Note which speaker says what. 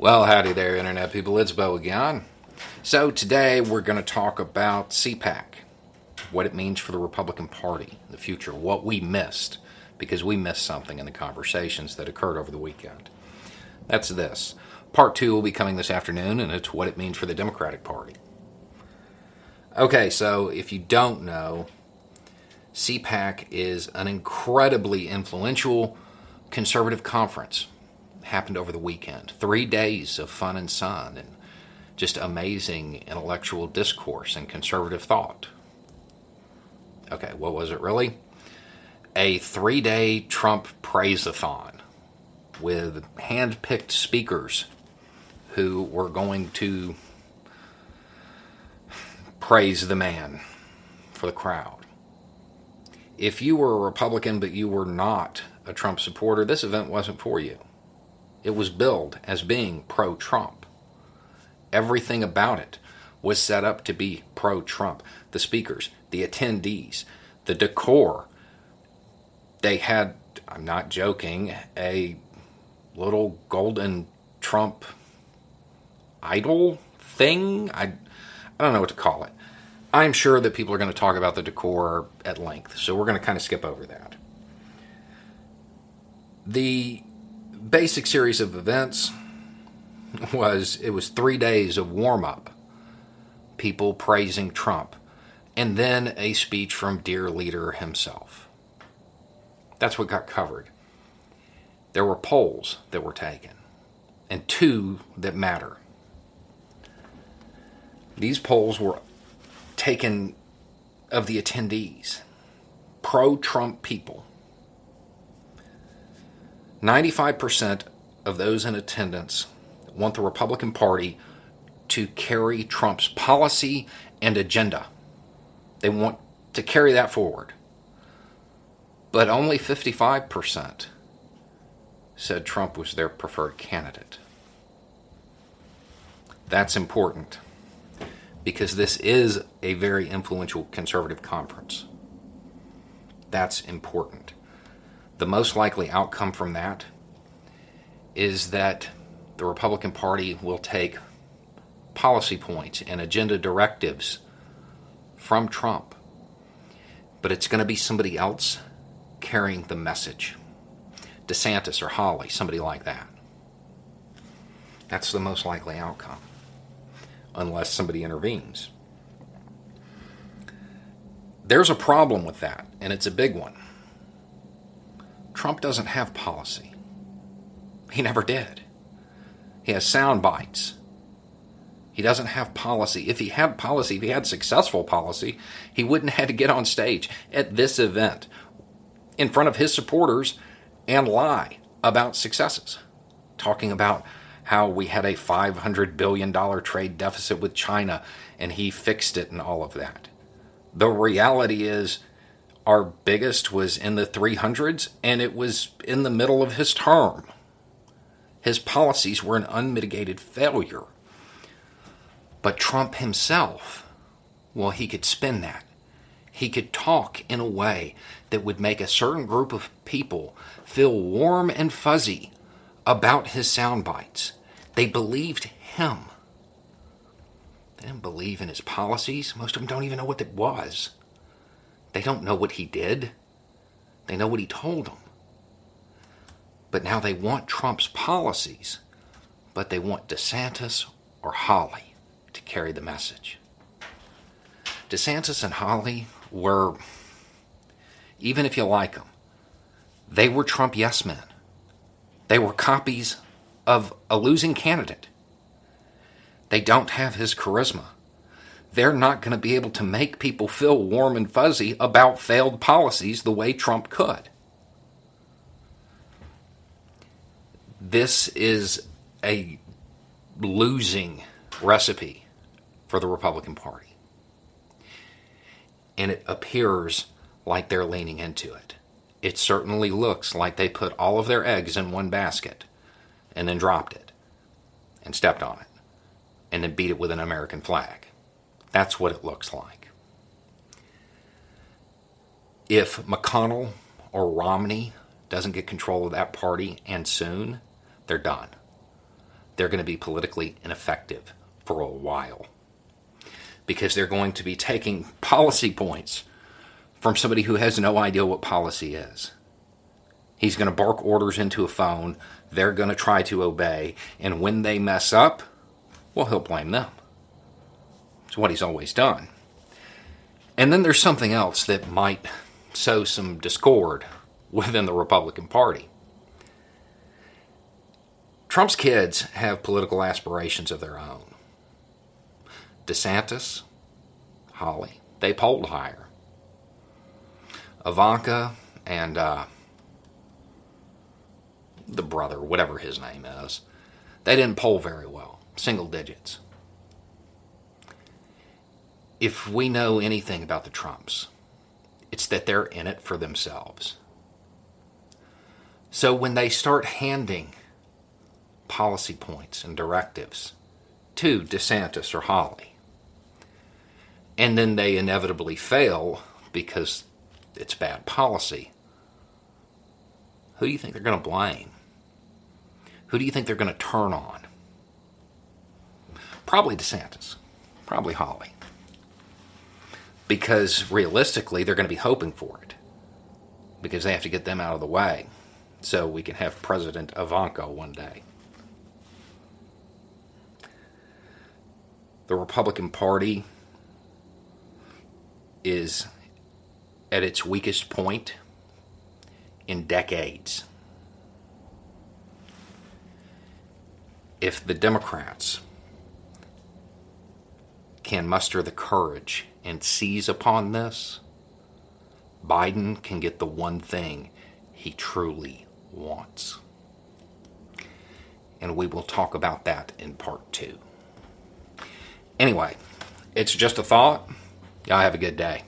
Speaker 1: Well, howdy there, Internet people. It's Beau again. So today we're going to talk about CPAC, what it means for the Republican Party, in the future, what we missed, because we missed something in the conversations that occurred over the weekend. That's this. Part two will be coming this afternoon, and it's what it means for the Democratic Party. Okay, so if you don't know, CPAC is an incredibly influential conservative conference happened over the weekend. Three days of fun and sun and just amazing intellectual discourse and conservative thought. Okay, what was it really? A three day Trump praise-a-thon with hand picked speakers who were going to praise the man for the crowd. If you were a Republican but you were not a Trump supporter, this event wasn't for you. It was billed as being pro Trump. Everything about it was set up to be pro Trump. The speakers, the attendees, the decor. They had, I'm not joking, a little golden Trump idol thing. I, I don't know what to call it. I'm sure that people are going to talk about the decor at length, so we're going to kind of skip over that. The basic series of events was it was three days of warm up, people praising Trump, and then a speech from dear leader himself. That's what got covered. There were polls that were taken, and two that matter. These polls were taken of the attendees, pro Trump people 95% of those in attendance want the Republican Party to carry Trump's policy and agenda. They want to carry that forward. But only 55% said Trump was their preferred candidate. That's important because this is a very influential conservative conference. That's important the most likely outcome from that is that the Republican Party will take policy points and agenda directives from Trump, but it's going to be somebody else carrying the message. DeSantis or Hawley, somebody like that. That's the most likely outcome, unless somebody intervenes. There's a problem with that, and it's a big one. Trump doesn't have policy. He never did. He has sound bites. He doesn't have policy. If he had policy, if he had successful policy, he wouldn't have had to get on stage at this event in front of his supporters and lie about successes, talking about how we had a $500 billion trade deficit with China and he fixed it and all of that. The reality is, our biggest was in the 300s, and it was in the middle of his term. His policies were an unmitigated failure. But Trump himself, well, he could spin that. He could talk in a way that would make a certain group of people feel warm and fuzzy about his sound bites. They believed him. They didn't believe in his policies. Most of them don't even know what it was. They don't know what he did, they know what he told them. But now they want Trump's policies, but they want DeSantis or Hawley to carry the message. DeSantis and Hawley were, even if you like them, they were Trump yes men. They were copies of a losing candidate. They don't have his charisma they're not going to be able to make people feel warm and fuzzy about failed policies the way Trump could. This is a losing recipe for the Republican Party. And it appears like they're leaning into it. It certainly looks like they put all of their eggs in one basket and then dropped it and stepped on it and then beat it with an American flag. That's what it looks like. If McConnell or Romney doesn't get control of that party and soon, they're done. They're going to be politically ineffective for a while because they're going to be taking policy points from somebody who has no idea what policy is. He's going to bark orders into a phone. They're going to try to obey. And when they mess up, well, he'll blame them. It's what he's always done. And then there's something else that might sow some discord within the Republican Party. Trump's kids have political aspirations of their own. DeSantis, Hawley, they polled higher. Ivanka and uh, the brother, whatever his name is, they didn't poll very well, single digits. If we know anything about the Trumps, it's that they're in it for themselves. So when they start handing policy points and directives to DeSantis or Hawley, and then they inevitably fail because it's bad policy, who do you think they're going to blame? Who do you think they're going to turn on? Probably DeSantis, probably Hawley. Because realistically, they're going to be hoping for it. Because they have to get them out of the way so we can have President Ivanka one day. The Republican Party is at its weakest point in decades. If the Democrats can muster the courage and seize upon this, Biden can get the one thing he truly wants. And we will talk about that in part two. Anyway, it's just a thought. Y'all have a good day.